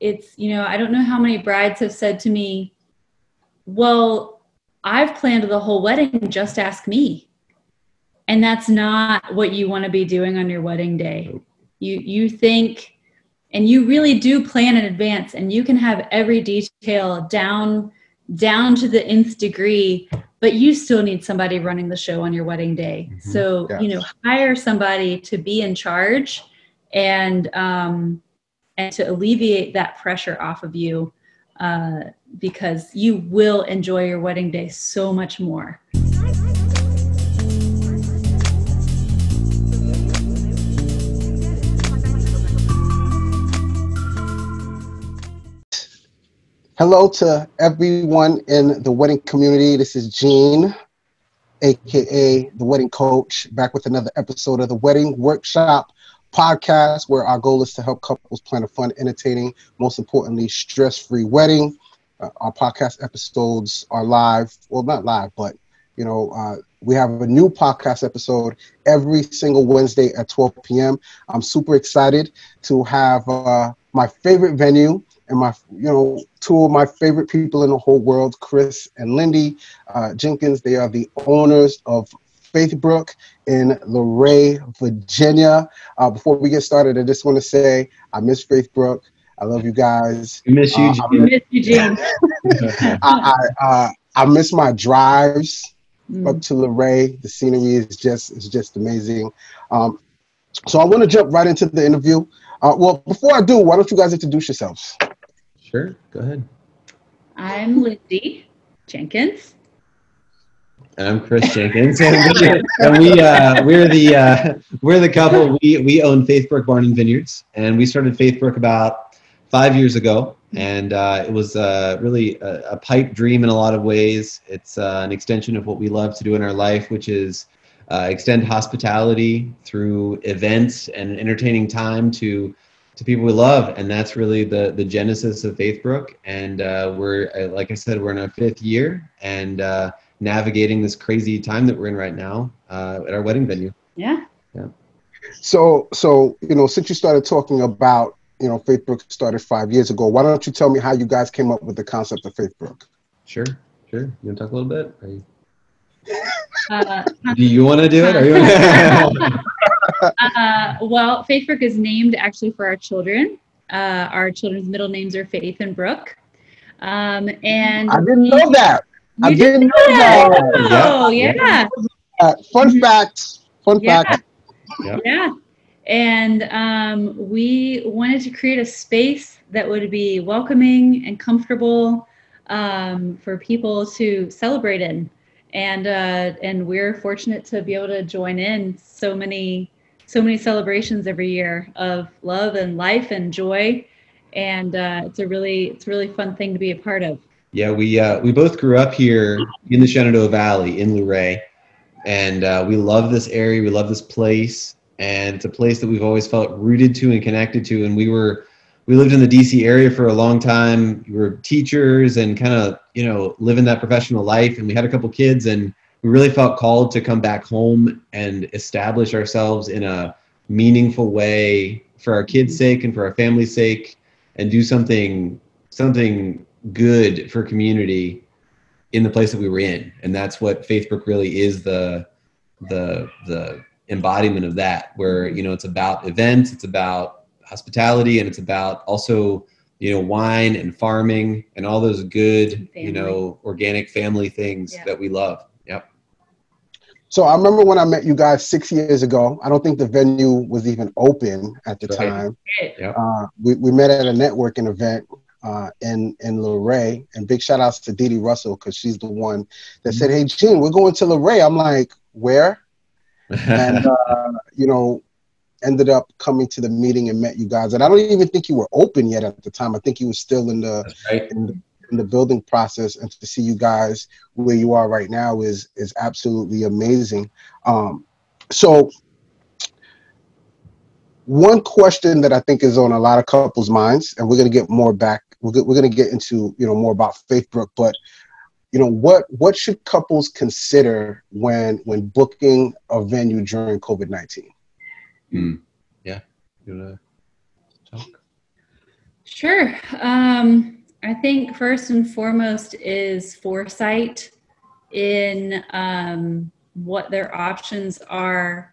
it's you know i don't know how many brides have said to me well i've planned the whole wedding just ask me and that's not what you want to be doing on your wedding day you you think and you really do plan in advance and you can have every detail down down to the nth degree but you still need somebody running the show on your wedding day mm-hmm. so yes. you know hire somebody to be in charge and um and to alleviate that pressure off of you uh, because you will enjoy your wedding day so much more Hello to everyone in the wedding community. This is Gene, aka the wedding coach, back with another episode of the Wedding Workshop podcast, where our goal is to help couples plan a fun, entertaining, most importantly, stress free wedding. Uh, our podcast episodes are live, well, not live, but you know, uh, we have a new podcast episode every single Wednesday at 12 p.m. I'm super excited to have uh, my favorite venue and my you know two of my favorite people in the whole world, Chris and Lindy uh, Jenkins. They are the owners of Faithbrook in Luray, Virginia. Uh, before we get started, I just want to say I miss Faithbrook. I love you guys. We miss you, uh, Gene. miss you, Gene. I, I, uh, I miss my drives mm. up to Luray. The scenery is just is just amazing. Um, so I want to jump right into the interview. Uh, well, before I do, why don't you guys introduce yourselves? Sure, go ahead. I'm Lindy Jenkins. And I'm Chris Jenkins, and we, and we uh, we're the uh, we're the couple. We we own Faithbrook Barn and Vineyards, and we started Faithbrook about five years ago, and uh, it was uh, really a, a, pipe dream in a lot of ways. It's uh, an extension of what we love to do in our life, which is uh, extend hospitality through events and entertaining time to to people we love, and that's really the the genesis of Faithbrook. And we're, like I said, we're in our fifth year and navigating this crazy time that we're in right now uh, at our wedding venue. Yeah. Yeah. So, so you know, since you started talking about you know Faithbrook started five years ago, why don't you tell me how you guys came up with the concept of Faithbrook? Sure, sure. You want to talk a little bit? You... Uh, do you want to do it? Are you? uh, well, Faithbrook is named actually for our children. Uh, our children's middle names are Faith and Brooke. Um, and I didn't know that. I didn't, know that. that. Oh, yeah. yeah. Uh, fun fact. Fun yeah. fact. Yeah. yeah. And um, we wanted to create a space that would be welcoming and comfortable um, for people to celebrate in. And uh, and we're fortunate to be able to join in so many so many celebrations every year of love and life and joy and uh, it's a really it's a really fun thing to be a part of yeah we uh, we both grew up here in the shenandoah valley in luray and uh, we love this area we love this place and it's a place that we've always felt rooted to and connected to and we were we lived in the dc area for a long time. We were teachers and kind of you know living that professional life and we had a couple kids and we really felt called to come back home and establish ourselves in a meaningful way for our kids' sake and for our family's sake and do something something good for community in the place that we were in and that's what faithbrook really is the the the embodiment of that where you know it's about events it's about hospitality and it's about also you know wine and farming and all those good family. you know organic family things yeah. that we love yep so I remember when I met you guys six years ago. I don't think the venue was even open at the right. time. Yep. Uh, we, we met at a networking event uh, in in Luray, and big shout outs to Dee Russell because she's the one that said, "Hey, Gene, we're going to Luray." I'm like, "Where?" and uh, you know, ended up coming to the meeting and met you guys. And I don't even think you were open yet at the time. I think you were still in the, right. in the in the building process and to see you guys where you are right now is is absolutely amazing. Um, so one question that I think is on a lot of couples' minds, and we're going to get more back. We're, we're going to get into you know more about Faithbrook, but you know what what should couples consider when when booking a venue during COVID nineteen? Mm. Yeah, you wanna talk? Sure. Um, I think first and foremost is foresight in um, what their options are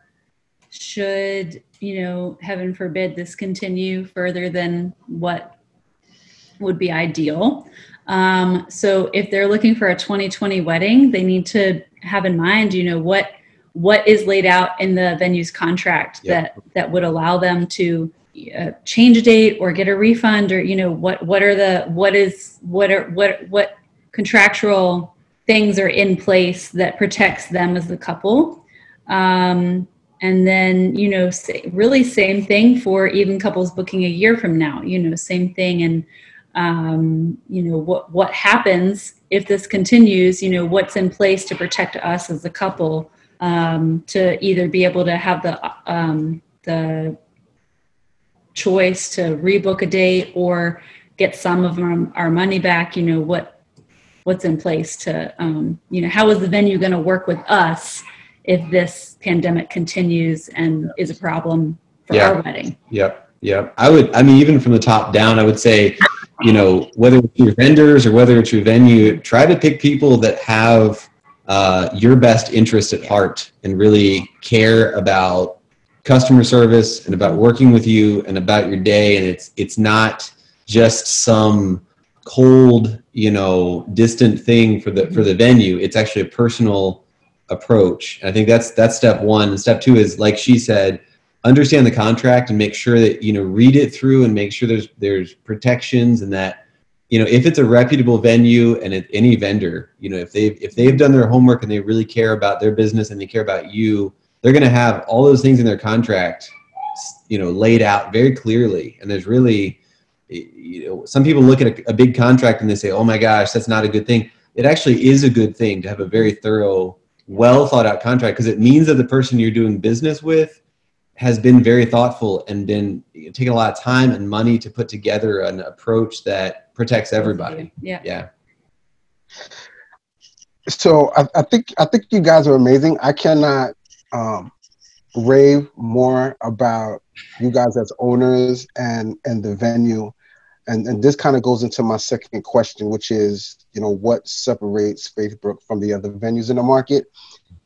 should, you know, heaven forbid this continue further than what would be ideal. Um, so if they're looking for a 2020 wedding, they need to have in mind, you know, what what is laid out in the venue's contract yep. that that would allow them to uh, change a date or get a refund or you know what what are the what is what are what what contractual things are in place that protects them as the couple um, and then you know say, really same thing for even couples booking a year from now you know same thing and um, you know what what happens if this continues you know what's in place to protect us as a couple um, to either be able to have the um, the choice to rebook a date or get some of our, our money back you know what what's in place to um, you know how is the venue going to work with us if this pandemic continues and is a problem for yeah. our wedding yep yep i would i mean even from the top down i would say you know, whether it's your vendors or whether it's your venue, try to pick people that have uh, your best interest at heart and really care about customer service and about working with you and about your day. And it's it's not just some cold, you know, distant thing for the for the venue. It's actually a personal approach. And I think that's that's step one. And step two is like she said, understand the contract and make sure that you know read it through and make sure there's there's protections and that you know if it's a reputable venue and any vendor you know if they've if they've done their homework and they really care about their business and they care about you they're going to have all those things in their contract you know laid out very clearly. And there's really you know some people look at a, a big contract and they say oh my gosh that's not a good thing. It actually is a good thing to have a very thorough well thought out contract because it means that the person you're doing business with has been very thoughtful and been taking a lot of time and money to put together an approach that protects everybody. Yeah. Yeah. So I, I think I think you guys are amazing. I cannot um, rave more about you guys as owners and and the venue. And, and this kind of goes into my second question, which is, you know, what separates Faithbrook from the other venues in the market?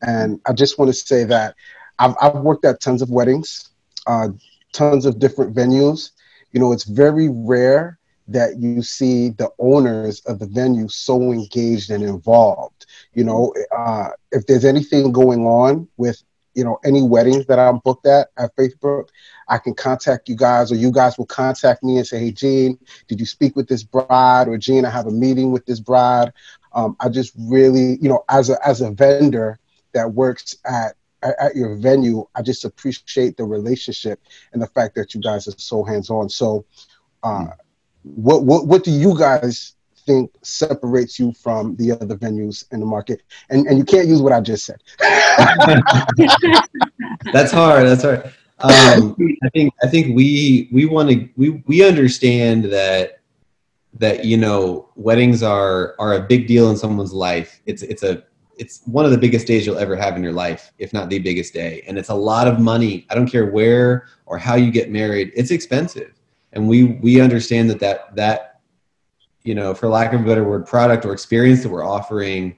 And I just want to say that I've, I've worked at tons of weddings, uh, tons of different venues. You know, it's very rare that you see the owners of the venue so engaged and involved. You know, uh, if there's anything going on with you know any weddings that I'm booked at at Faithbrook, I can contact you guys, or you guys will contact me and say, "Hey, Gene, did you speak with this bride?" Or Gene, I have a meeting with this bride. Um, I just really, you know, as a as a vendor that works at at, at your venue, I just appreciate the relationship and the fact that you guys are so hands on. So, uh, what what what do you guys think separates you from the other venues in the market? And and you can't use what I just said. that's hard. That's hard. Um, I think I think we we want to we we understand that that you know weddings are are a big deal in someone's life. It's it's a it's one of the biggest days you'll ever have in your life, if not the biggest day. And it's a lot of money. I don't care where or how you get married. It's expensive. And we we understand that that that you know, for lack of a better word, product or experience that we're offering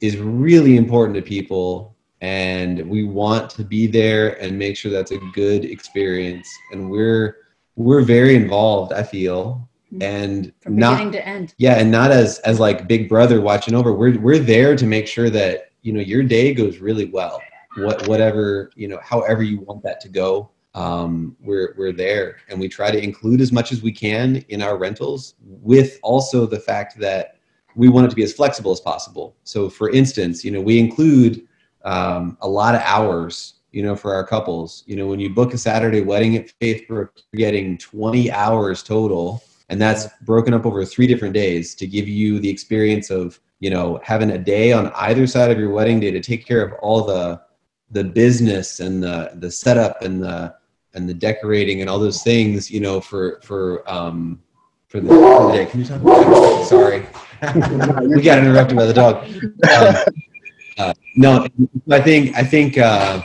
is really important to people and we want to be there and make sure that's a good experience and we're we're very involved i feel. And from not, beginning to end. Yeah, and not as as like big brother watching over. We're we're there to make sure that you know your day goes really well. What whatever you know, however you want that to go, um, we're we're there, and we try to include as much as we can in our rentals, with also the fact that we want it to be as flexible as possible. So, for instance, you know, we include um, a lot of hours you know, for our couples. You know, when you book a Saturday wedding at Faithbrook, you're getting 20 hours total and that's broken up over three different days to give you the experience of you know having a day on either side of your wedding day to take care of all the the business and the the setup and the and the decorating and all those things you know for for um for the, for the day. Can you talk sorry. We got interrupted by the dog. Um, uh, no i think i think uh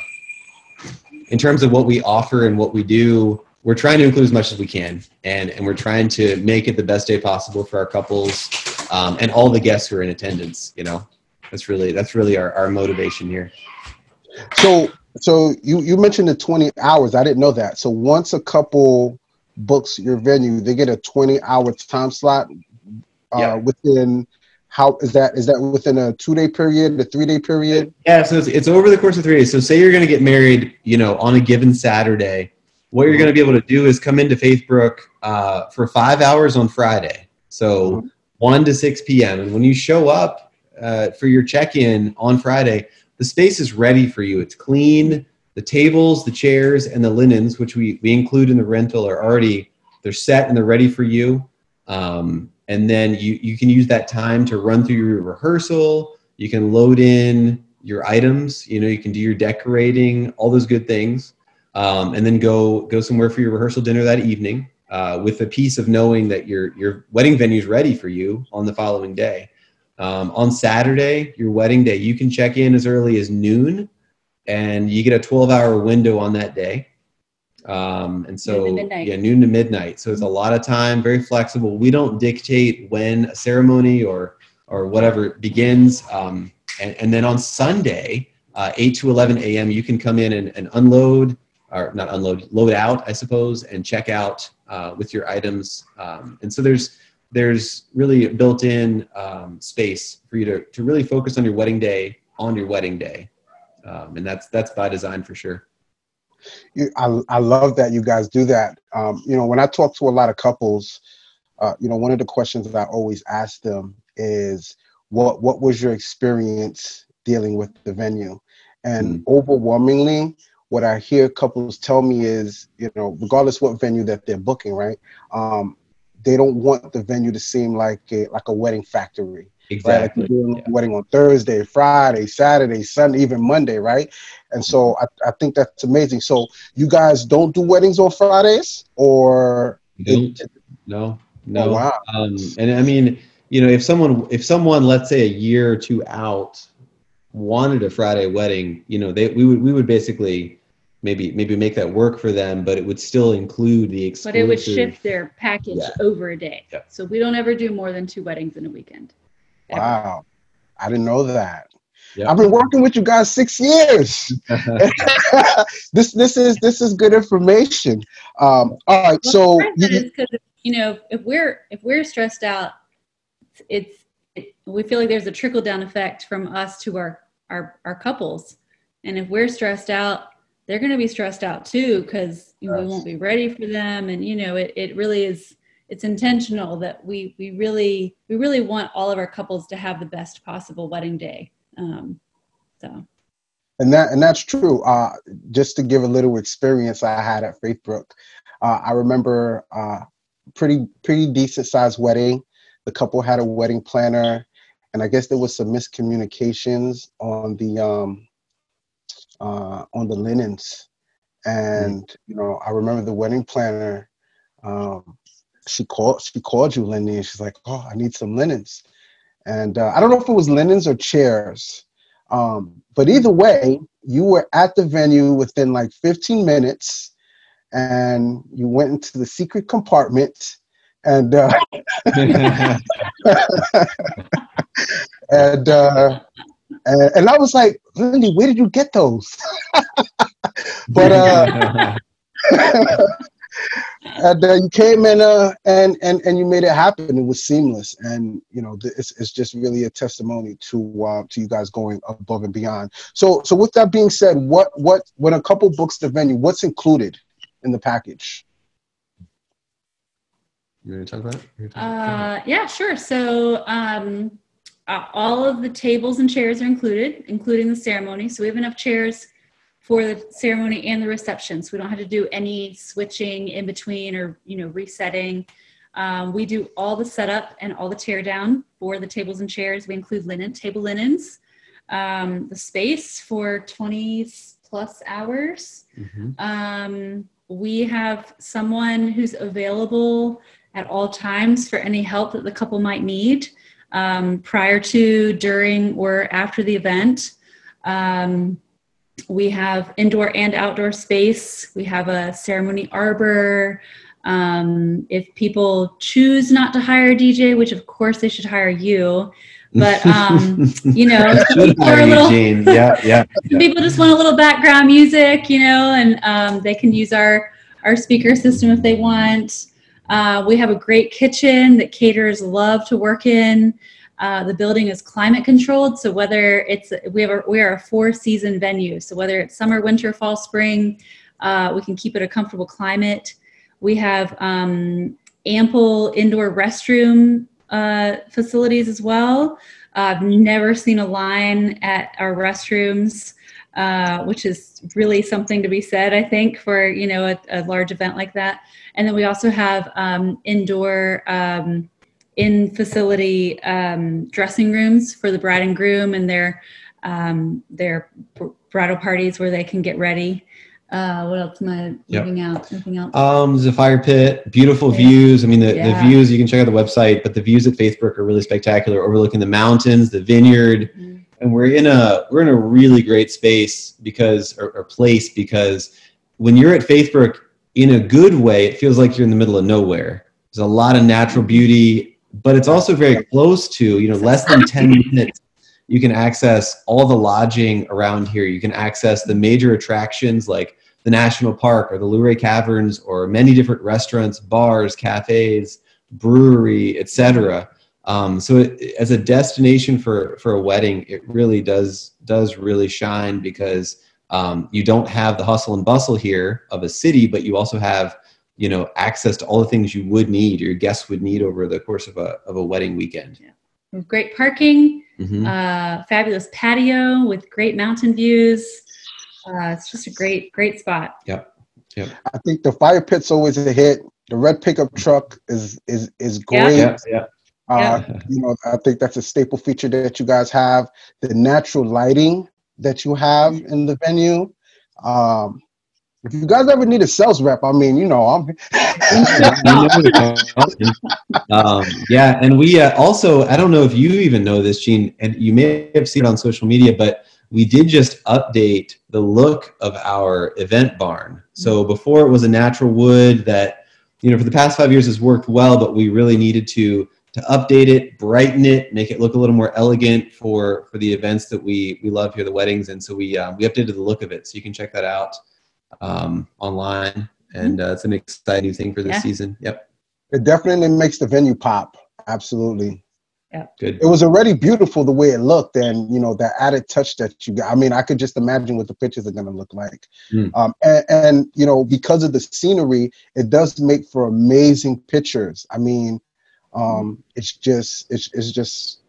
in terms of what we offer and what we do we're trying to include as much as we can, and and we're trying to make it the best day possible for our couples um, and all the guests who are in attendance. You know, that's really that's really our, our motivation here. So so you you mentioned the 20 hours. I didn't know that. So once a couple books your venue, they get a 20 hour time slot uh, yeah. within how is that is that within a two day period a three day period yeah so it's, it's over the course of three days so say you're going to get married you know on a given saturday what you're going to be able to do is come into faithbrook uh, for five hours on friday. So mm-hmm. 1 to 6 p.m and when you show up uh, for your check-in on friday the space is ready for you. It's clean. The tables the chairs and the linens which we, we include in the rental are already they're set and they're ready for you. Um, and then you, you can use that time to run through your rehearsal. You can load in your items. You know you can do your decorating all those good things um, and then go go somewhere for your rehearsal dinner that evening uh, with the peace of knowing that your your wedding venue is ready for you on the following day um, on saturday your wedding day you can check in as early as noon and you get a 12 hour window on that day um, and so, yeah, noon to midnight. So it's a lot of time, very flexible. We don't dictate when a ceremony or or whatever begins. Um, and, and, then on Sunday, uh, 8 to 11 a.m., you can come in and, and, unload, or not unload, load out, I suppose, and check out uh, with your items. Um, and so there's there's really built-in um, space for you to, to really focus on your wedding day on your wedding day. Um, and that's that's by design for sure. I, I love that you guys do that. Um, you know, when I talk to a lot of couples, uh, you know, one of the questions that I always ask them is, what what was your experience dealing with the venue? And mm. overwhelmingly, what I hear couples tell me is, you know, regardless what venue that they're booking, right? Um, they don't want the venue to seem like a like a wedding factory. Exactly. Right? Like doing yeah. wedding on Thursday, Friday, Saturday, Sunday, even Monday, right? And so I, I think that's amazing. So you guys don't do weddings on Fridays or it, no, no. Oh, wow. Um, and I mean, you know, if someone if someone let's say a year or two out wanted a Friday wedding, you know, they we would we would basically maybe maybe make that work for them, but it would still include the exclusive. But it would shift their package yeah. over a day. Yeah. So we don't ever do more than two weddings in a weekend. Ever. Wow, I didn't know that. Yep. I've been working with you guys six years. this this is this is good information. Um, all right, well, so you, you know if we're if we're stressed out, it's it, we feel like there's a trickle down effect from us to our our our couples, and if we're stressed out, they're going to be stressed out too because we won't be ready for them, and you know it it really is it's intentional that we we really we really want all of our couples to have the best possible wedding day. Um, so. And that and that's true. Uh, just to give a little experience i had at faithbrook uh, i remember uh, pretty pretty decent sized wedding. The couple had a wedding planner and i guess there was some miscommunications on the um, uh, on the linens and mm-hmm. you know i remember the wedding planner um, she called she called you Lindy and she's like, oh, I need some linens, and uh, I don't know if it was linens or chairs, um, but either way, you were at the venue within like 15 minutes, and you went into the secret compartment, and uh, and, uh, and and I was like, Lindy, where did you get those? but uh and uh, you came in uh, and and and you made it happen. It was seamless, and you know it's it's just really a testimony to uh, to you guys going above and beyond. So so with that being said, what what when a couple books the venue, what's included in the package? You want to talk about it? Talk about it? Uh, yeah, sure. So um, uh, all of the tables and chairs are included, including the ceremony. So we have enough chairs for the ceremony and the reception. So we don't have to do any switching in between or you know resetting. Um, we do all the setup and all the tear down for the tables and chairs. We include linen, table linens, um, the space for 20 plus hours. Mm-hmm. Um, we have someone who's available at all times for any help that the couple might need um, prior to, during, or after the event. Um, we have indoor and outdoor space. We have a ceremony arbor. Um, if people choose not to hire a DJ, which of course they should hire you, but um, you know, people are a little, yeah, yeah, yeah. people just want a little background music, you know, and um, they can use our our speaker system if they want. Uh, we have a great kitchen that caterers love to work in. Uh, the building is climate controlled, so whether it's we have a, we are a four season venue, so whether it's summer, winter, fall, spring, uh, we can keep it a comfortable climate. We have um, ample indoor restroom uh, facilities as well. I've never seen a line at our restrooms, uh, which is really something to be said, I think, for you know a, a large event like that. And then we also have um, indoor um, in facility um, dressing rooms for the bride and groom and their um, their bridal parties where they can get ready. Uh, what else am I leaving yep. out? Anything else? Um, there's a fire pit, beautiful views. I mean, the, yeah. the views, you can check out the website, but the views at Faithbrook are really spectacular, overlooking the mountains, the vineyard. Mm-hmm. And we're in a, we're in a really great space because, or, or place because when you're at Faithbrook in a good way, it feels like you're in the middle of nowhere. There's a lot of natural beauty, but it's also very close to, you know, less than 10 minutes you can access all the lodging around here. You can access the major attractions like the national park or the Luray Caverns or many different restaurants, bars, cafes, brewery, etc. Um, so it, as a destination for for a wedding, it really does does really shine because um, you don't have the hustle and bustle here of a city, but you also have you know access to all the things you would need, your guests would need over the course of a of a wedding weekend. Yeah. Great parking, mm-hmm. uh, fabulous patio with great mountain views uh, it's just a great, great spot. Yep. Yep. I think the fire pit's always a hit. The red pickup truck is is is great. Yeah. yeah. Uh, yeah. You know, I think that's a staple feature that you guys have. The natural lighting that you have in the venue. Um, if you guys ever need a sales rep, I mean, you know, I'm. um, yeah, and we uh, also, I don't know if you even know this, Gene, and you may have seen it on social media, but we did just update the look of our event barn. So mm-hmm. before it was a natural wood that, you know, for the past five years has worked well, but we really needed to to update it, brighten it, make it look a little more elegant for for the events that we we love here, the weddings, and so we um, we updated the look of it. So you can check that out um, online, and uh, it's an exciting new thing for this yeah. season. Yep. It definitely makes the venue pop. Absolutely. Yeah. Good. It was already beautiful the way it looked, and you know that added touch that you got. I mean, I could just imagine what the pictures are going to look like. Mm. Um, and, and, you know, because of the scenery, it does make for amazing pictures. I mean, um, it's just it's it's just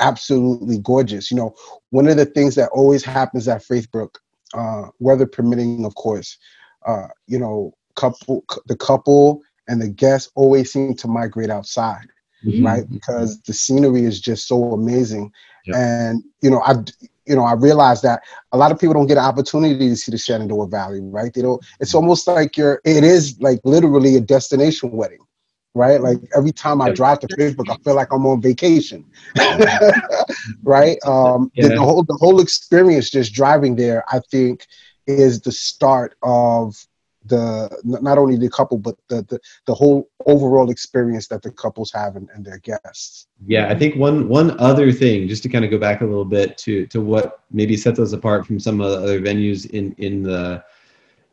absolutely gorgeous. You know, one of the things that always happens at Faithbrook, uh, weather permitting, of course, uh, you know, couple the couple and the guests always seem to migrate outside mm-hmm. right? Because the scenery is just so amazing. And you know, I you know, I realize that a lot of people don't get an opportunity to see the Shenandoah Valley, right? They don't. It's almost like you're. It is like literally a destination wedding, right? Like every time I drive to Faithbrook, I feel like I'm on vacation, right? Um, yeah. the, the whole the whole experience just driving there, I think, is the start of the not only the couple but the the, the whole overall experience that the couples have and, and their guests yeah i think one one other thing just to kind of go back a little bit to to what maybe sets us apart from some of the other venues in in the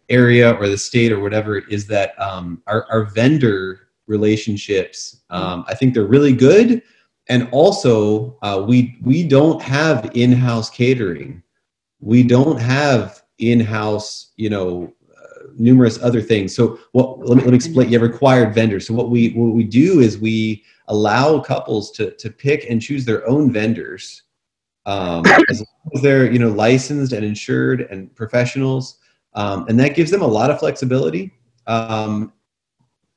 area or the state or whatever is that um, our, our vendor relationships um, i think they're really good and also uh, we we don't have in-house catering we don't have in-house you know numerous other things. So what let me, let me explain. You have required vendors. So what we what we do is we allow couples to to pick and choose their own vendors, um, as long as they're you know licensed and insured and professionals, um, and that gives them a lot of flexibility. Um,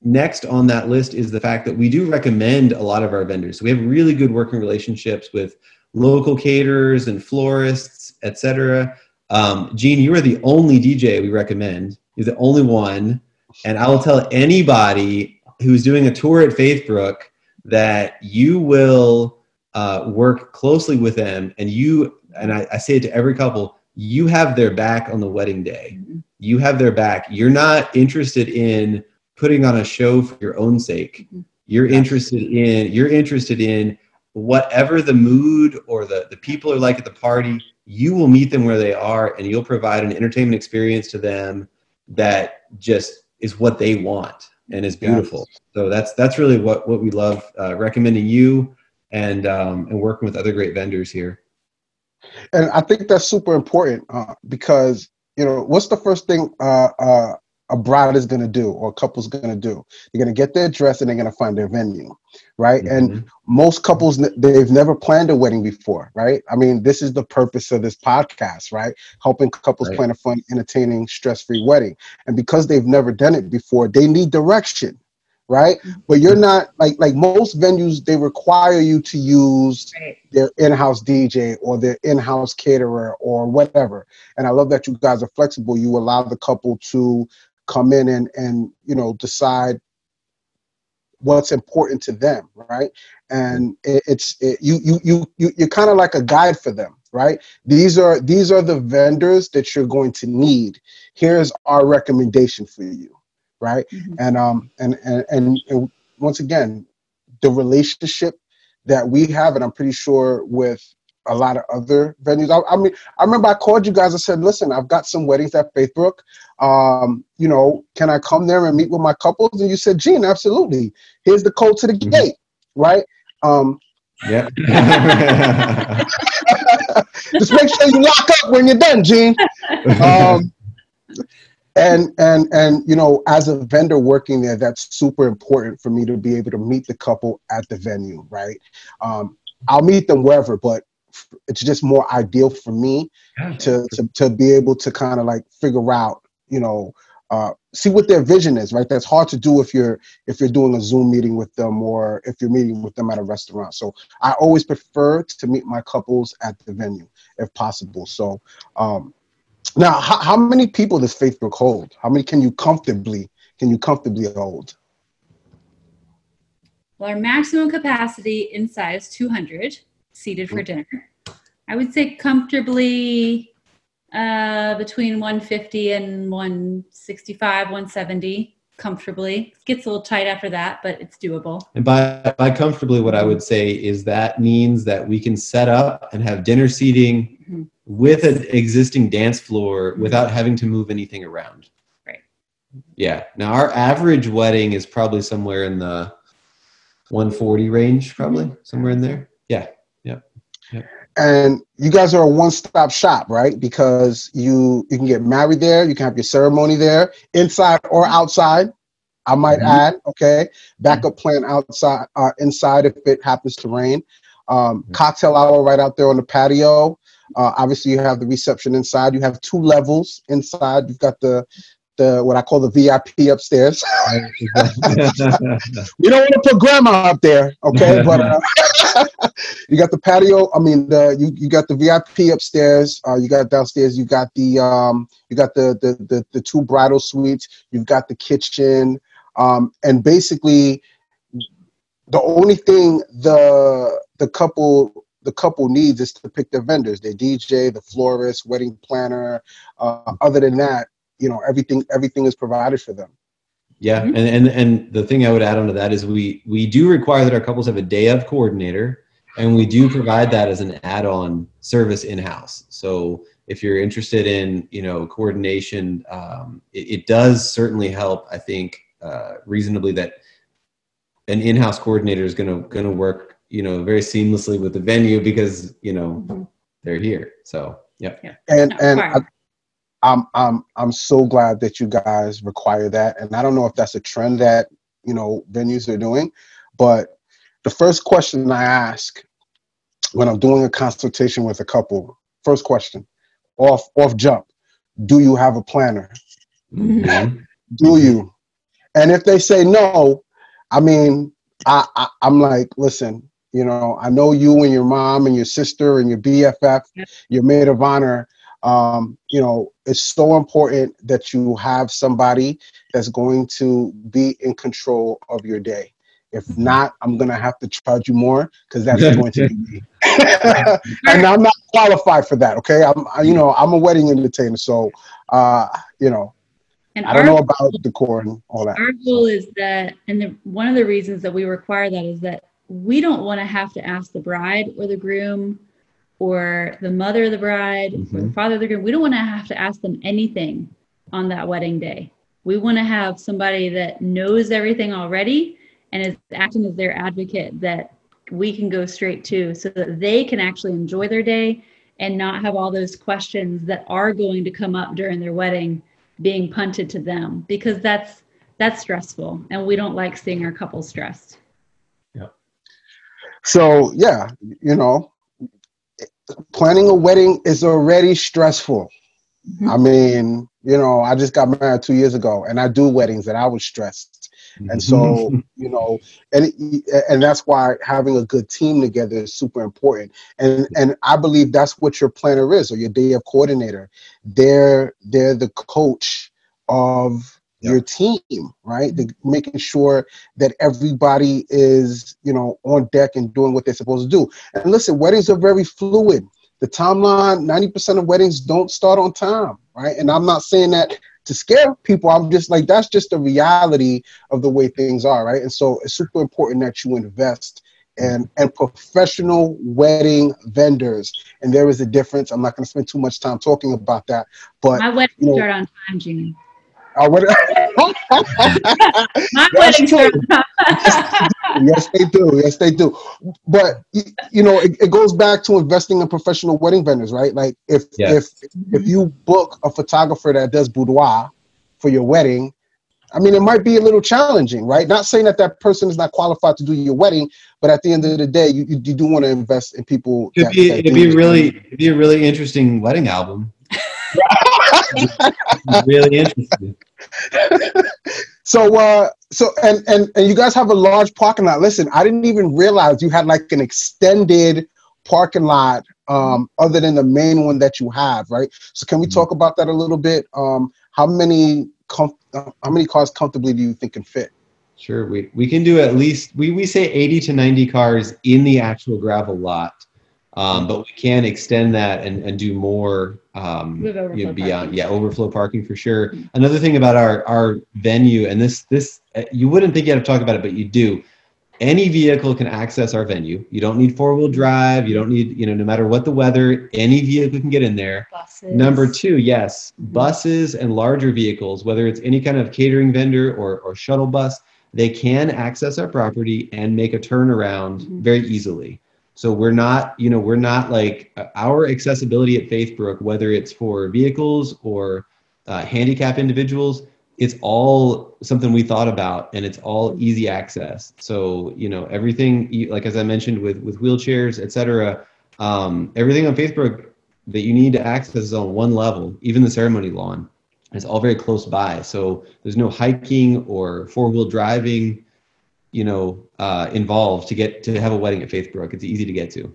next on that list is the fact that we do recommend a lot of our vendors. So we have really good working relationships with local caterers and florists, etc. Um, Gene, you are the only DJ we recommend. You're the only one. And I will tell anybody who's doing a tour at Faithbrook that you will uh, work closely with them and you, and I, I say it to every couple, you have their back on the wedding day. Mm-hmm. You have their back. You're not interested in putting on a show for your own sake. Mhm. You're interested in you're interested in whatever the mood or the, the people are like at the party, you will meet them where they are and you'll provide an entertainment experience to them that just is what they want and is beautiful. So that's that's really what what we love uh, recommending you and um, and working with other great vendors here. and I think that's super important uh, because you know what's the first thing uh, uh, a bride is going to do or a couple's going to do? They're going to get their dress and they're going to find their venue, right? And Mhm. most couples they've never planned a wedding before, right? I mean, this is the purpose of this podcast, right? Helping couples Right. plan a fun, entertaining, stress-free wedding. And because they've never done it before, they need direction, right? But you're not like like most venues they require you to use Right. their in-house DJ or their in-house caterer or whatever. And I love that you guys are flexible. You allow the couple to come in and and you know decide what's important to them, right? And it, it's it, you you you you you're kind of like a guide for them, right? These are these are the vendors that you're going to need. Here's our recommendation for you, right? Mhm. And um and and and, and once again, the relationship that we have, and I'm pretty sure with a lot of other venues. I, I mean, I remember I called you guys and said, "Listen, I've got some weddings at Faithbrook. Um, you know, can I come there and meet with my couples?" And you said, "Gene, absolutely. Here's the code to the Mhm. gate, right? Um, Yeah. just make sure you lock up when you're done, Gene." um, and and and you know as a vendor working there that's super important for me to be able to meet the couple at the venue right um, i'll meet them wherever but it's just more ideal for me to to, to be able to kind of like figure out you know uh, see what their vision is right that's hard to do if you're if you're doing a zoom meeting with them or if you're meeting with them at a restaurant so i always prefer to meet my couples at the venue if possible so um, now, how, how many people does Faithbrook hold? How many can you comfortably can you comfortably hold? Well, our maximum capacity inside is 200 seated for dinner. I would say comfortably uh, between 150 and 165, 170 comfortably. It gets a little tight after that, but it's doable. And by, by comfortably, what I would say is that means that we can set up and have dinner seating Mhm. with an existing dance floor without having to move anything around. Right. Yeah. Now, our average wedding is probably somewhere in the 140 range, probably somewhere in there. Yeah. And you guys are a one-stop shop, right? Because you you can get married there, you can have your ceremony there, inside or outside. I might Mhm. add, okay, backup plan outside, uh, inside if it happens to rain. Um, Mhm. cocktail hour right out there on the patio. Uh, obviously, you have the reception inside. You have two levels inside. You've got the the what I call the VIP upstairs. we don't want to put grandma up there, okay? But uh, you got the patio. I mean, the you, you got the VIP upstairs. Uh, you got downstairs. You got the um, you got the, the the the two bridal suites. You've got the kitchen, um, and basically, the only thing the the couple the couple needs is to pick their vendors, their DJ, the florist, wedding planner. Uh, other than that, you know, everything everything is provided for them. Yeah, Mhm. and, and and the thing I would add onto that is we we do require that our couples have a day of coordinator, and we do provide that as an add-on service in house. So if you're interested in you know coordination, um, it, it does certainly help. I think uh, reasonably that an in-house coordinator is going to going to work you know very seamlessly with the venue because you know Mhm. they're here. So yeah. And Not and I, required. I'm I'm I'm so glad that you guys require that. And I don't know if that's a trend that you know venues are doing, but the first question I ask when I'm doing a consultation with a couple, first question, off off jump, do you have a planner? Mhm. Do you? And if they say no, I mean, I, I I'm like, listen, you know, I know you and your mom and your sister and your BFF, your maid of honor. Um, you know, it's so important that you have somebody that's going to be in control of your day. If not, I'm gonna have to charge you more because that's going to be me. and I'm not qualified for that. Okay, I'm I- you know I'm a wedding entertainer, so uh, you know And I don't know about decor and all that. our goal is that and the, one of the reasons that we require that is that we don't want to have to ask the bride or the groom or the mother of the bride or the Mhm. father of the groom we don't want to have to ask them anything on that wedding day we want to have somebody that knows everything already and is acting as their advocate that we can go straight to so that they can actually enjoy their day and not have all those questions that are going to come up during their wedding being punted to them because that's that's stressful and we don't like seeing our couples stressed Yeah. So yeah, you know, planning a wedding is already stressful. Mm-hmm. I mean, you know, I just got married two years ago, and I do weddings, and I was stressed. And so, mm-hmm. you know, and and that's why having a good team together is super important. And and I believe that's what your planner is, or your day of coordinator. They're they're the coach of your team, right? they making sure that everybody is, you know, on deck and doing what they're supposed to do. And listen, weddings are very fluid. The timeline, 90% of weddings don't start on time, right? And I'm not saying that to scare people. I'm just like, that's just the reality of the way things are, right? And so it's super important that you invest and and professional wedding vendors. And there is a difference. I'm not going to spend too much time talking about that, but my wedding you know- start on time Jeannie. Uh, I would, my That's wedding true. start on time. yes, they do. Yes, they do. But you know, it, it goes back to investing in professional wedding vendors, right? Like if Yes. if if you book a photographer that does boudoir for your wedding, I mean, it might be a little challenging, right? Not saying that that person is not qualified to do your wedding, but at the end of the day, you, you, you do want to invest in people. It'd that- be, that it'd be really it'd be a really interesting wedding album. really interesting. So, uh, so and and and you guys have a large parking lot. Listen, I didn't even realize you had like an extended parking lot, um, other than the main one that you have, right? So, can we Mhm. talk about that a little bit? Um, how many com- uh, how many cars comfortably do you think can fit? Sure, we, we can do at least we, we say 80 to 90 cars in the actual gravel lot, um, but we can extend that and, and do more um, have you know, beyond parking. yeah overflow parking for sure. Another thing about our our venue and this this uh, you wouldn't think you had to talk about it, but you do. Any vehicle can access our venue. You don't need four wheel drive. You don't need you know no matter what the weather, any vehicle can get in there. Buses. Number two, yes, Mhm. buses and larger vehicles, whether it's any kind of catering vendor or, or shuttle bus, they can access our property and make a turnaround Mhm. very easily. So we're not, you know, we're not like uh, our accessibility at Faithbrook, whether it's for vehicles or uh, handicap individuals, it's all something we thought about and it's all easy access. So, you know, everything, like as I mentioned with, with wheelchairs, et cetera, um, everything on Faithbrook that you need to access is on one level, even the ceremony lawn. It's all very close by. So there's no hiking or four wheel driving, you know, uh, involved to get to have a wedding at Faithbrook. It's easy to get to.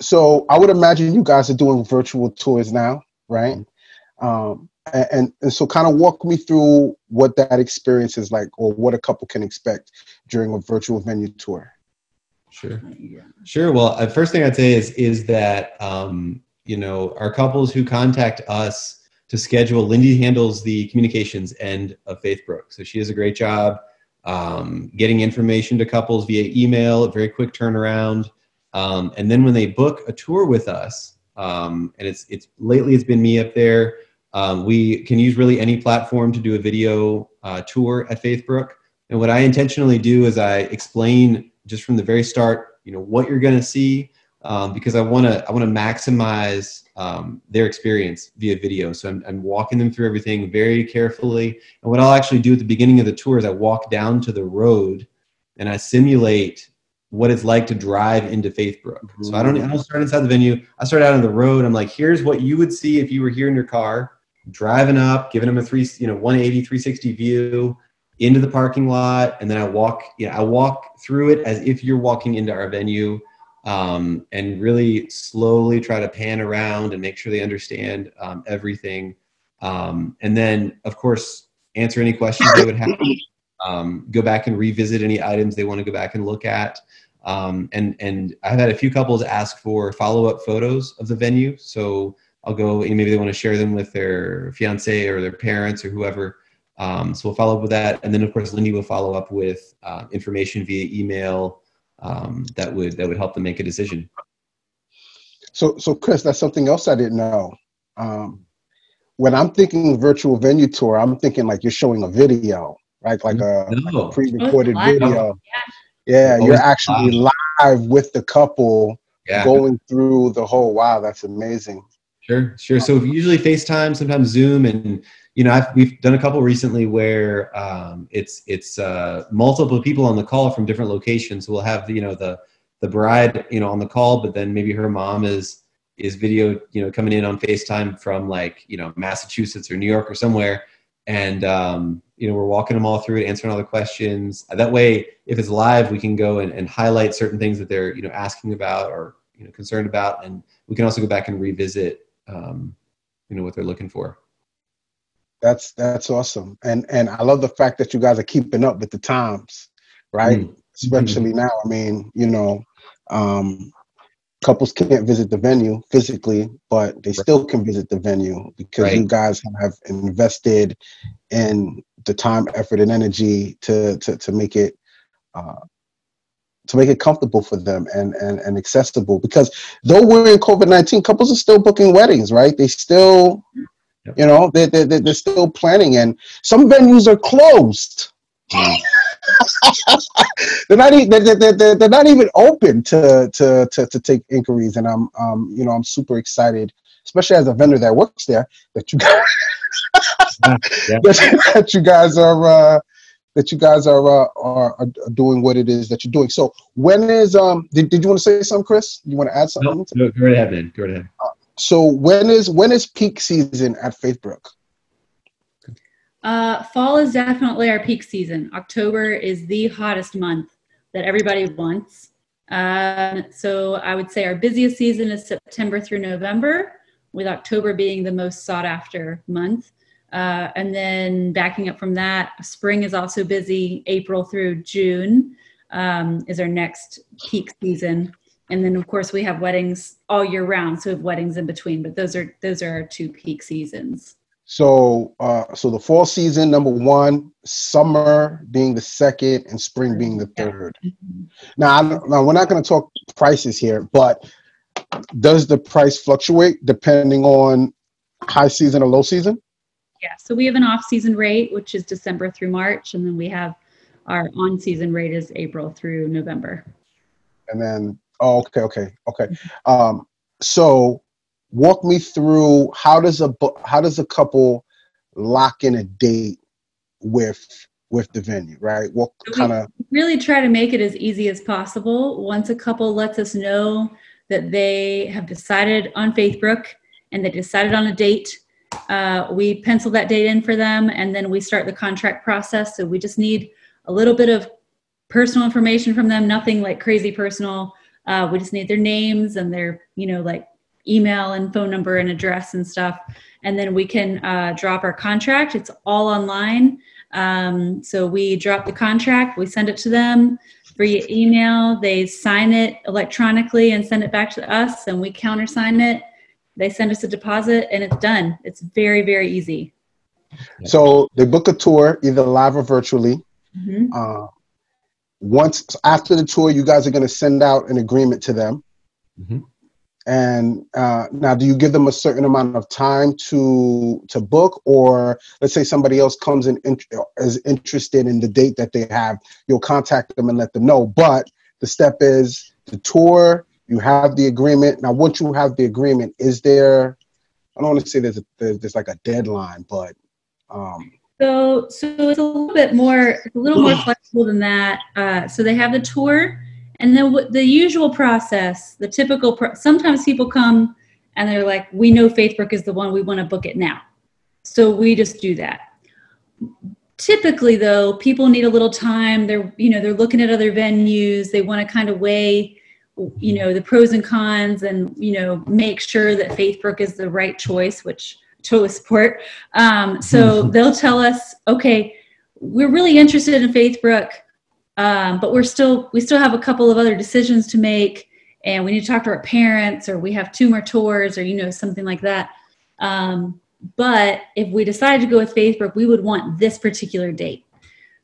So, I would imagine you guys are doing virtual tours now, right? Um, and, and so, kind of walk me through what that experience is like, or what a couple can expect during a virtual venue tour. Sure. Sure. Well, uh, first thing I'd say is is that um, you know our couples who contact us to schedule. Lindy handles the communications end of Faithbrook, so she does a great job um, getting information to couples via email. Very quick turnaround, um, and then when they book a tour with us, um, and it's it's lately it's been me up there. Um, we can use really any platform to do a video uh, tour at Faithbrook. And what I intentionally do is I explain just from the very start, you know, what you're going to see, um, because I want to I want to maximize um, their experience via video. So I'm, I'm walking them through everything very carefully. And what I'll actually do at the beginning of the tour is I walk down to the road and I simulate what it's like to drive into Faithbrook. So I don't I don't start inside the venue. I start out on the road. I'm like, here's what you would see if you were here in your car, driving up, giving them a three, you know, 180, 360 view into the parking lot, and then I walk, you know, I walk through it as if you're walking into our venue, um, and really slowly try to pan around and make sure they understand um, everything, um, and then of course answer any questions they would have. Um, go back and revisit any items they want to go back and look at. Um, and and I've had a few couples ask for follow up photos of the venue. So I'll go and maybe they want to share them with their fiance or their parents or whoever. Um, so we'll follow up with that, and then of course Lindy will follow up with uh, information via email um, that would that would help them make a decision. So so Chris, that's something else I didn't know. Um, when I'm thinking virtual venue tour, I'm thinking like you're showing a video, right? Like a, no. like a pre-recorded oh, video. Yeah, yeah you're actually live. live with the couple yeah. going through the whole. Wow, that's amazing. Sure, sure. So usually FaceTime, sometimes Zoom, and you know, I've, we've done a couple recently where um, it's it's uh, multiple people on the call from different locations. We'll have you know the the bride you know on the call, but then maybe her mom is is video you know coming in on FaceTime from like you know Massachusetts or New York or somewhere, and um, you know we're walking them all through it, answering all the questions. That way, if it's live, we can go and, and highlight certain things that they're you know asking about or you know concerned about, and we can also go back and revisit um, you know what they're looking for. That's that's awesome, and and I love the fact that you guys are keeping up with the times, right? Mm-hmm. Especially now. I mean, you know, um, couples can't visit the venue physically, but they still can visit the venue because right. you guys have invested in the time, effort, and energy to to to make it. Uh, to make it comfortable for them and, and, and accessible because though we're in covid-19 couples are still booking weddings right they still Yep. You know, they, they, they're still planning, and some venues are closed. Mm. they're not even they're, they're, they're not even open to, to to to take inquiries, and I'm um you know I'm super excited, especially as a vendor that works there, that you guys yeah. that, that, you guys are uh, that you guys are, uh, are are doing what it is that you're doing. So when is um did, did you want to say something, Chris? You want to add something? No, no go right ahead, man. Go right ahead. Uh, so when is when is peak season at Faithbrook? Uh, fall is definitely our peak season. October is the hottest month that everybody wants. Uh, so I would say our busiest season is September through November, with October being the most sought after month. Uh, and then backing up from that, spring is also busy. April through June um, is our next peak season and then of course we have weddings all year round so we have weddings in between but those are those are our two peak seasons. So uh so the fall season number one summer being the second and spring being the third. Mm-hmm. now now we're not going to talk prices here but does the price fluctuate depending on high season or low season? Yeah so we have an off season rate which is december through march and then we have our on season rate is april through november. And then Oh, okay, okay, okay. Um, so walk me through how does a how does a couple lock in a date with with the venue, right? What kind of really try to make it as easy as possible. Once a couple lets us know that they have decided on Faithbrook and they decided on a date, uh, we pencil that date in for them, and then we start the contract process. So we just need a little bit of personal information from them, nothing like crazy personal. Uh, we just need their names and their, you know, like email and phone number and address and stuff. And then we can uh, drop our contract. It's all online. Um, so we drop the contract, we send it to them via email. They sign it electronically and send it back to us, and we countersign it. They send us a deposit, and it's done. It's very, very easy. So they book a tour, either live or virtually. Mm-hmm. Uh, once after the tour, you guys are going to send out an agreement to them. Mm-hmm. And uh, now, do you give them a certain amount of time to to book, or let's say somebody else comes in, is interested in the date that they have, you'll contact them and let them know. But the step is the tour. You have the agreement. Now, once you have the agreement, is there? I don't want to say there's a, there's, there's like a deadline, but um, so, so it's a little bit more, a little more flexible than that. Uh, so they have the tour, and then the usual process, the typical. Pro- sometimes people come and they're like, "We know Faithbrook is the one. We want to book it now." So we just do that. Typically, though, people need a little time. They're, you know, they're looking at other venues. They want to kind of weigh you know the pros and cons and you know make sure that faithbrook is the right choice which totally support. Um, so they'll tell us, okay, we're really interested in Faithbrook. um, but we're still we still have a couple of other decisions to make and we need to talk to our parents or we have two more tours or you know something like that um, but if we decided to go with faithbrook we would want this particular date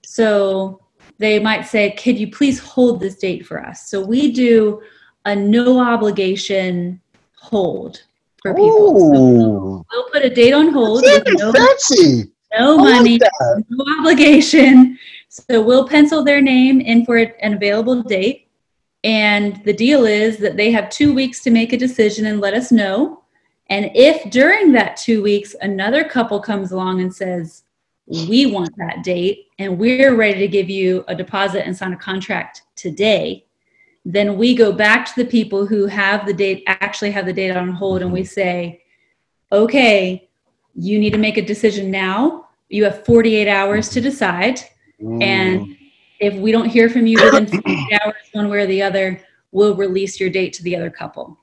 so they might say could you please hold this date for us so we do a no obligation hold for people. So we'll, we'll put a date on hold no, fancy no money no obligation. So we'll pencil their name in for an available date. And the deal is that they have two weeks to make a decision and let us know. And if during that two weeks another couple comes along and says, we want that date and we're ready to give you a deposit and sign a contract today, then we go back to the people who have the date, actually have the date on hold, and we say, okay, you need to make a decision now. You have 48 hours to decide. And mm. if we don't hear from you within 48 hours, one way or the other, we'll release your date to the other couple.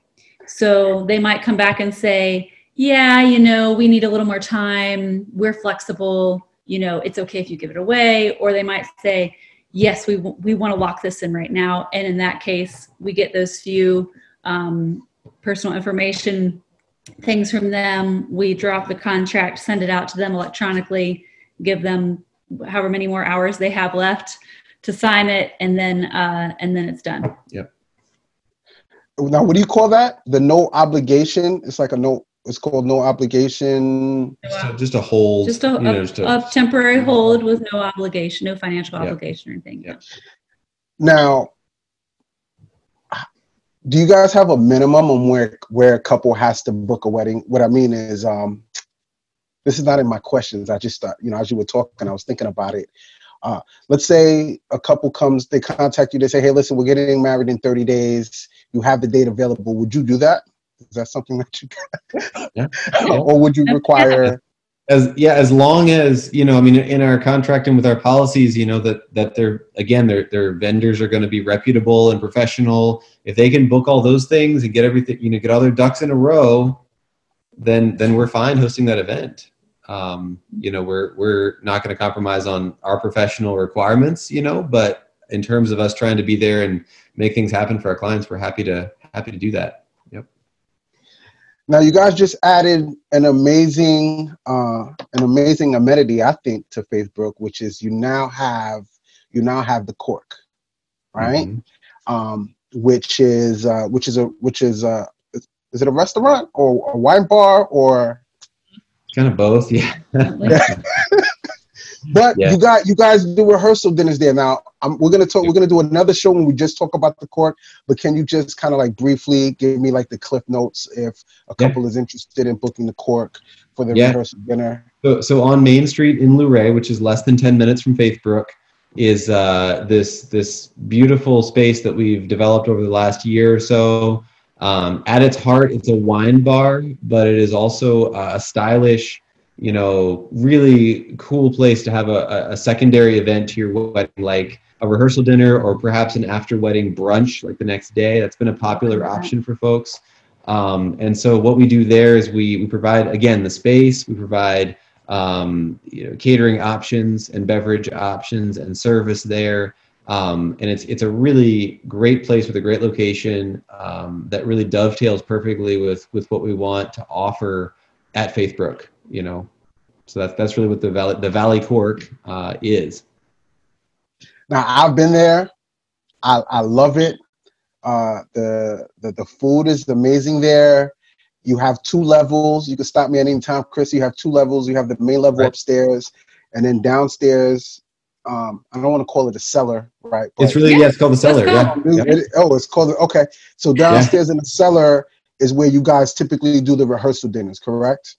So they might come back and say, yeah, you know, we need a little more time. We're flexible. You know, it's okay if you give it away. Or they might say, yes, we, we want to lock this in right now. And in that case, we get those few um, personal information things from them. We drop the contract, send it out to them electronically, give them however many more hours they have left to sign it, and then uh, and then it's done. Yep. Now, what do you call that? The no obligation. It's like a no. It's called no obligation. Just a, just a hold. Just a, a, know, just a, a temporary hold with no obligation, no financial yep. obligation or anything. Yep. Now, do you guys have a minimum on where where a couple has to book a wedding? What I mean is, um, this is not in my questions. I just, uh, you know, as you were talking, I was thinking about it. Uh, let's say a couple comes, they contact you, they say, hey, listen, we're getting married in 30 days. You have the date available. Would you do that? Is that something that you yeah. or would you require? As yeah, as long as you know, I mean, in our contract and with our policies, you know that that they're again, their their vendors are going to be reputable and professional. If they can book all those things and get everything, you know, get all their ducks in a row, then then we're fine hosting that event um, you know we're we're not going to compromise on our professional requirements you know but in terms of us trying to be there and make things happen for our clients we're happy to happy to do that yep now you guys just added an amazing uh, an amazing amenity i think to faithbrook which is you now have you now have the cork right mm-hmm. um, which is uh, which is a which is a is it a restaurant or a wine bar or Kind of both, yeah. but yeah. you got you guys do rehearsal dinners there now. Um, we're gonna talk. We're gonna do another show when we just talk about the Cork. But can you just kind of like briefly give me like the cliff notes if a couple yeah. is interested in booking the cork for the yeah. rehearsal dinner? So, so on Main Street in Luray, which is less than ten minutes from Faithbrook, is uh, this this beautiful space that we've developed over the last year or so. Um, at its heart, it's a wine bar, but it is also a stylish, you know, really cool place to have a, a secondary event to your wedding, like a rehearsal dinner or perhaps an after wedding brunch, like the next day. That's been a popular option for folks. Um, and so what we do there is we, we provide again the space, we provide um, you know, catering options and beverage options and service there. Um, and it's it's a really great place with a great location um, that really dovetails perfectly with with what we want to offer at Faithbrook. You know, so that's that's really what the Valley the Valley Cork uh, is. Now I've been there. I I love it. Uh, the the the food is amazing there. You have two levels. You can stop me at any time, Chris. You have two levels. You have the main level right. upstairs, and then downstairs um, I don't want to call it a cellar, right? But it's really yeah, it's called the cellar. Yeah. It, oh, it's called okay. So downstairs yeah. in the cellar is where you guys typically do the rehearsal dinners, correct?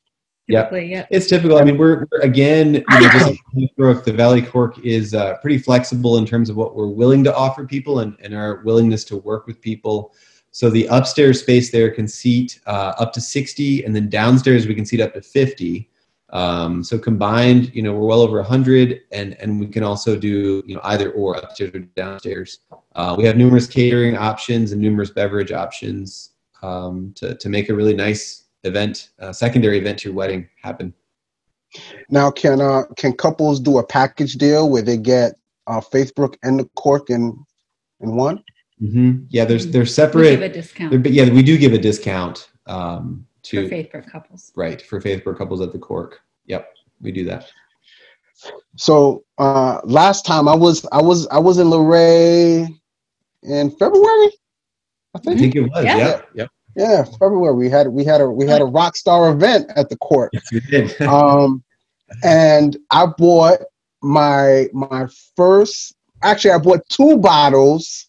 Yeah, yeah. It's typical. I mean, we're, we're again, you know, just like the Valley Cork is uh, pretty flexible in terms of what we're willing to offer people and, and our willingness to work with people. So the upstairs space there can seat uh, up to 60, and then downstairs we can seat up to 50. Um, so combined, you know, we're well over 100, and and we can also do you know either or upstairs or downstairs. Uh, we have numerous catering options and numerous beverage options um, to to make a really nice event, uh, secondary event to your wedding happen. Now, can uh, can couples do a package deal where they get uh, Faithbrook and the Cork in in one. hmm Yeah, there's they're We separate. give a discount they're- but yeah, we do give a discount um, for to Faithbrook couples. right for Faithbrook couples at the Cork. Yep, we do that. So uh, last time I was I was I was in Luray in February. I I think. think it was. Yeah. Yep. Yep. Yeah, February. We had we had a we had a rock star event at the Cork. Yes, we did. um, and I bought my my first. Actually, I bought two bottles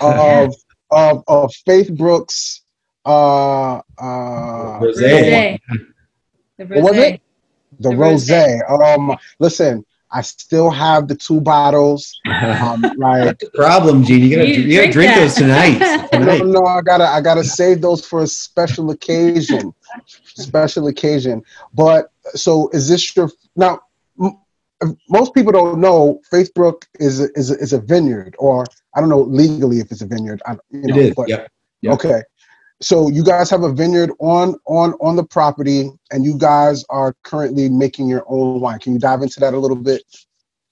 of of of Faithbrook's. Uh, uh, Rosé. Rosé. The What was it? the, The rosé. Um, listen, I still have the two bottles. Um, like That's the problem, Gene. You gotta, You you gotta drink drink those tonight. no, tonight. no, I gotta I gotta save those for a special occasion. special occasion. But so is this your now? m- Most people don't know Faithbrook is a, is a, is a vineyard, or I don't know legally if it's a vineyard. I, you It know, is. but Yep. Yep. okay. So you guys have a vineyard on on on the property, and you guys are currently making your own wine. Can you dive into that a little bit?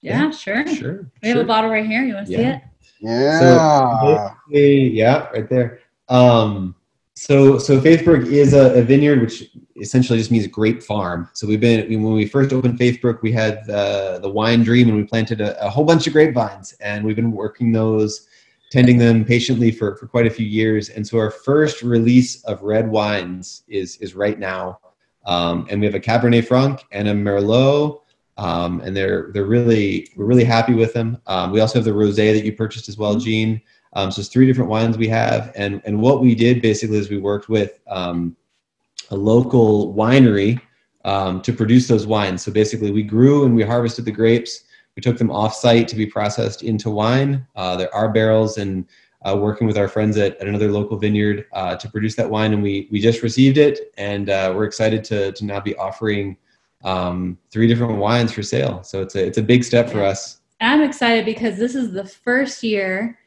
Yeah, sure. Sure. We have sure. a bottle right here. You want to see it? Yeah. Hey, yeah, right there. Um, so, so Faithbrook is a, a vineyard, which essentially just means grape farm. So we've been when we first opened Faithbrook, we had the the wine dream, and we planted a, a whole bunch of grapevines, and we've been working those, tending them patiently for for quite a few years. And so our first release of red wines is is right now, um, and we have a Cabernet Franc and a Merlot. Um, and they're they're really we're really happy with them. Um, we also have the rosé that you purchased as well, Gene. Um, so it's three different wines we have, and and what we did basically is we worked with um, a local winery um, to produce those wines. So basically, we grew and we harvested the grapes. We took them off site to be processed into wine. Uh, there are barrels, and uh, working with our friends at, at another local vineyard uh, to produce that wine, and we we just received it, and uh, we're excited to to now be offering um, three different wines for sale. So it's a it's a big step for us. I'm excited because this is the first year.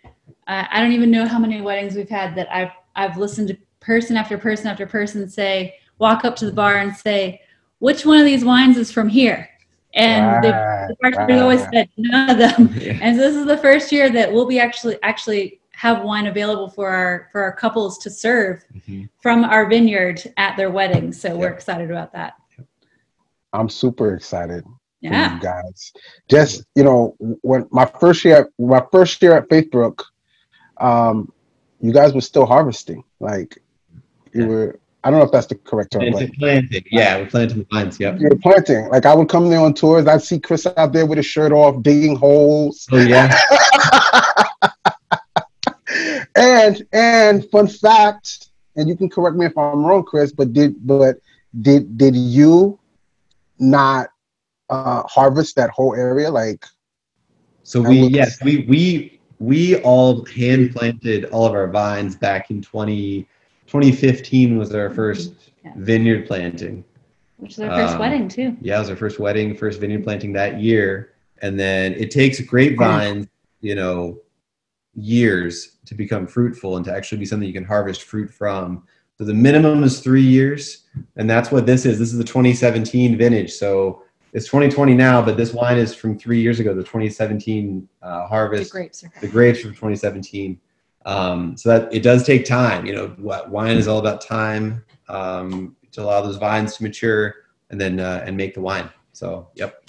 Uh, I don't even know how many weddings we've had that I've I've listened to person after person after person say, walk up to the bar and say, which one of these wines is from here? And the, Right, the bartender always right. said none of them. Yeah. And so this is the first year that we'll be actually actually have wine available for our for our couples to serve Mhm. from our vineyard at their wedding. So we're excited about that. I'm super excited. for Yeah. you guys. Just you know, when my first year, my first year at Faithbrook, um, you guys were still harvesting. Like you Yeah. were. I don't know if that's the correct term, but Planting, planting. Yeah, we're planting the vines. Yep. you were planting. Like I would come there on tours. I'd see Chris out there with his shirt off, digging holes. Oh yeah. and and fun fact, and you can correct me if I'm wrong, Chris, but did but did did you not uh, harvest that whole area? Like So we yes we we we all hand planted all of our vines back in 20, 2015 was our first Yeah. vineyard planting. Which was our first Um, wedding too. Yeah, it was our first wedding, first vineyard planting that year, and then it takes grapevines, you know, years to become fruitful and to actually be something you can harvest fruit from. So the minimum is three years, and that's what this is. This is the 2017 vintage. So it's 2020 now, but this wine is from three years ago, the 2017 uh, The harvest. grapes are The grapes from 2017. Um, so that it does take time. You know, what wine is all about time um, to allow those vines to mature and then uh, and make the wine. So, yep.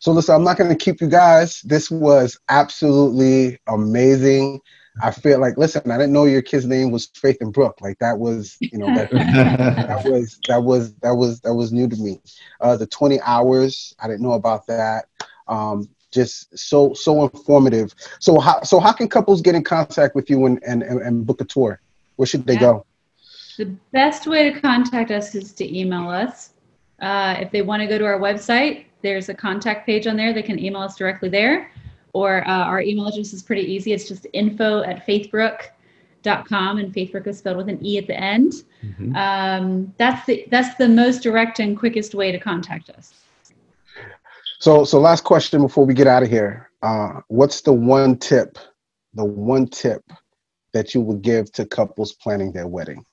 So listen, I'm not going to keep you guys. This was absolutely amazing. I feel like, listen, I didn't know your kid's name was Faith and Brooke. Like that was, you know, that, that was that was that was that was new to me. Uh, the 20 hours, I didn't know about that. Um, just so so informative. So how so how can couples get in contact with you and and, and, and book a tour? Where should they Yeah. go? The best way to contact us is to email us. Uh, if they want to go to our website, there's a contact page on there. They can email us directly there. Or uh, our email address is pretty easy. It's just info at faithbrook.com, and Faithbrook is spelled with an E at the end. Mhm. Um, that's the that's the most direct and quickest way to contact us. So so last question before we get out of here. Uh, what's the one tip, the one tip that you would give to couples planning their wedding?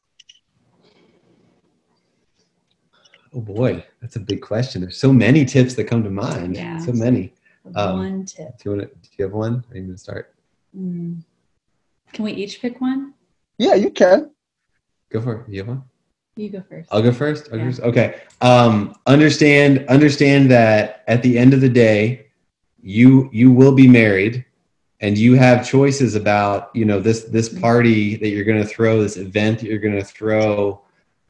Oh boy, that's a big question. There's so many tips that come to mind. Yeah. So many. Um, one tip. Do you want to? Do you have one? Are you going to start? Mm. Can we each pick one? Yeah, you can. Go for it. You have one. You go first. I'll go first. I'll Yeah. first. Okay. Um, understand understand that at the end of the day, you you will be married, and you have choices about you know this this party that you're going to throw, this event that you're going to throw.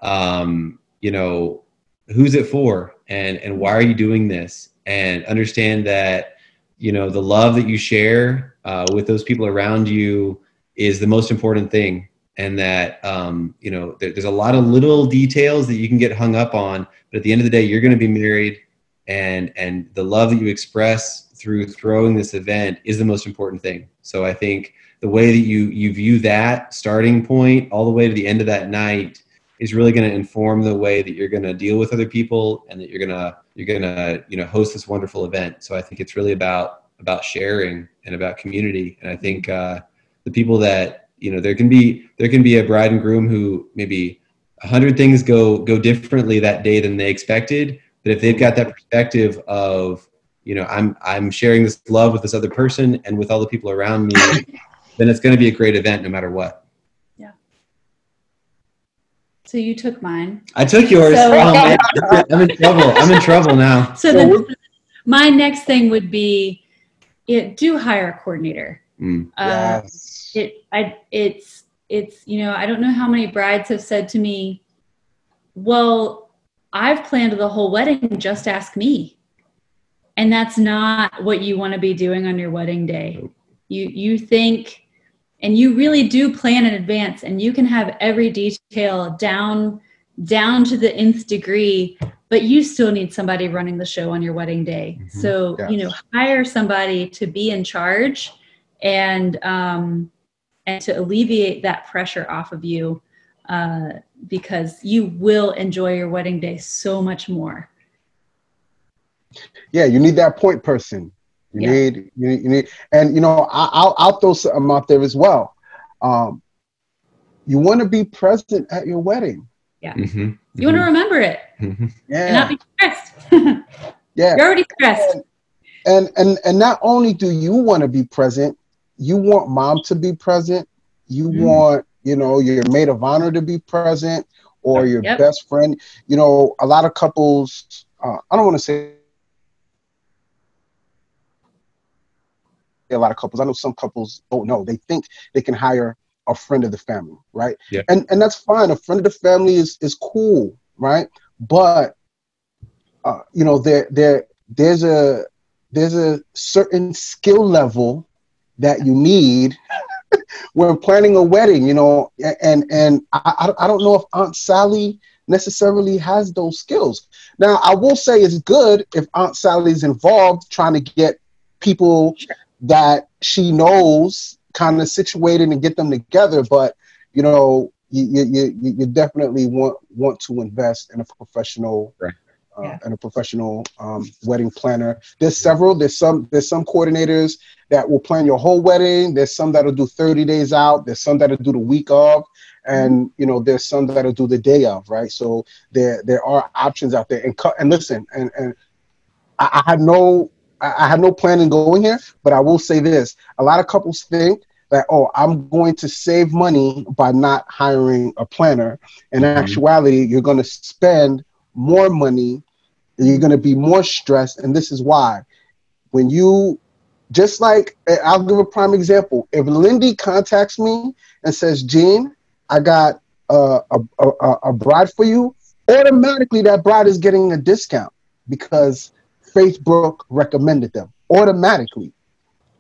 Um, you know, who's it for, and and why are you doing this? And understand that you know the love that you share uh, with those people around you is the most important thing and that um, you know there, there's a lot of little details that you can get hung up on but at the end of the day you're going to be married and and the love that you express through throwing this event is the most important thing. So i think the way that you you view that starting point all the way to the end of that night is really going to inform the way that you're going to deal with other people and that you're going to you're going to you know host this wonderful event. So i think it's really about about sharing and about community. And i think uh, the people that you know there can be there can be a bride and groom who maybe a hundred things go go differently that day than they expected but if they've got that perspective of you know i'm i'm sharing this love with this other person and with all the people around me then it's going to be a great event no matter what Yeah. So you took mine. i took yours So- oh, man. i'm in trouble i'm in trouble now So So then my next thing would be it do hire a coordinator. Mm. Uh, yes. it I it's it's you know, I don't know how many brides have said to me, "Well, I've planned the whole wedding, just ask me." And that's not what you want to be doing on your wedding day. Nope. You you think and you really do plan in advance and you can have every detail down down to the nth degree but you still need somebody running the show on your wedding day Mhm. so you know hire somebody to be in charge and um and to alleviate that pressure off of you uh because you will enjoy your wedding day so much more yeah, you need that point person. You Yeah. need you need, you need and you know I, I'll I'll throw something out there as well. Um, you want to be present at your wedding. Mhm. you want to remember it Mhm. and not Yeah, be stressed yeah. you're already stressed And and and not only do you want to be present, you want mom to be present. You Mhm. want you know your maid of honor to be present or your Yep. best friend. You know, a lot of couples. Uh, I don't want to say a lot of couples. I know some couples don't know. They think they can hire a friend of the family, right? Yeah. And and that's fine. A friend of the family is is cool, right? But uh, you know, there there there's a there's a certain skill level that you need when planning a wedding. You know, and and I I don't know if Aunt Sally necessarily has those skills. Now, I will say it's good if Aunt Sally's involved trying to get people that she knows kind of situated and get them together. But you know, you you, you, you definitely want want to invest in a professional. Right. Uh, Yeah. and a professional um, wedding planner. There's several. There's some. There's some coordinators that will plan your whole wedding. There's some that'll do 30 days out. There's some that'll do the week of, and you know, there's some that'll do the day of. Right. So there there are options out there. And cut and listen. And and I, I had no I had no plan in going here, but I will say this: a lot of couples think that oh, I'm going to save money by not hiring a planner. In Mhm. actuality, you're going to spend more money. You're going to be more stressed, and this is why. When you just like I'll give a prime example. If Lindy contacts me and says, "Gene, I got a, a, a, a bride for you," automatically that bride is getting a discount because Faithbrook recommended them automatically.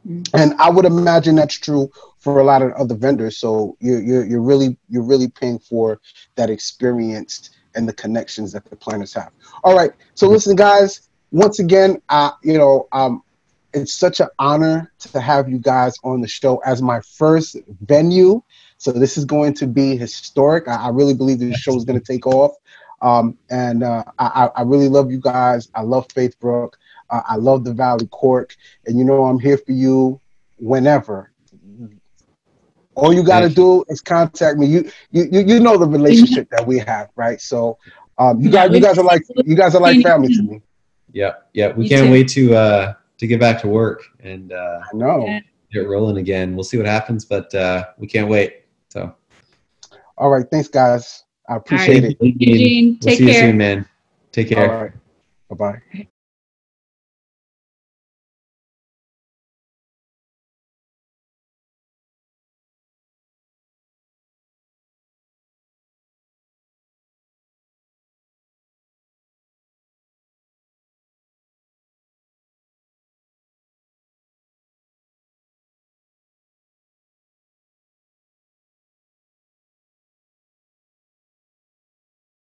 Mm. And I would imagine that's true for a lot of other vendors. So you're, you're, you're really you're really paying for that experience and the connections that the planners have. All right. So listen, guys. Once again, uh, you know, um, it's such an honor to have you guys on the show as my first venue. So this is going to be historic. I, I really believe the show is going to take off. Um, and uh, I, I really love you guys. I love Faithbrook. Uh, I love the Valley Cork. And you know, I'm here for you whenever. All you got to do is contact me. You, you, you you know the relationship that we have, right? So, um, you guys, you guys are like you guys are like family to me. Yeah, yeah. We Me can't too. wait to uh, to get back to work and uh, I know. Get rolling again. We'll see what happens, but uh, we can't wait. So All right. Thanks, guys. I appreciate it. Thank you, Gene. We'll Take see you care. soon, man. Take care. All right. Bye bye.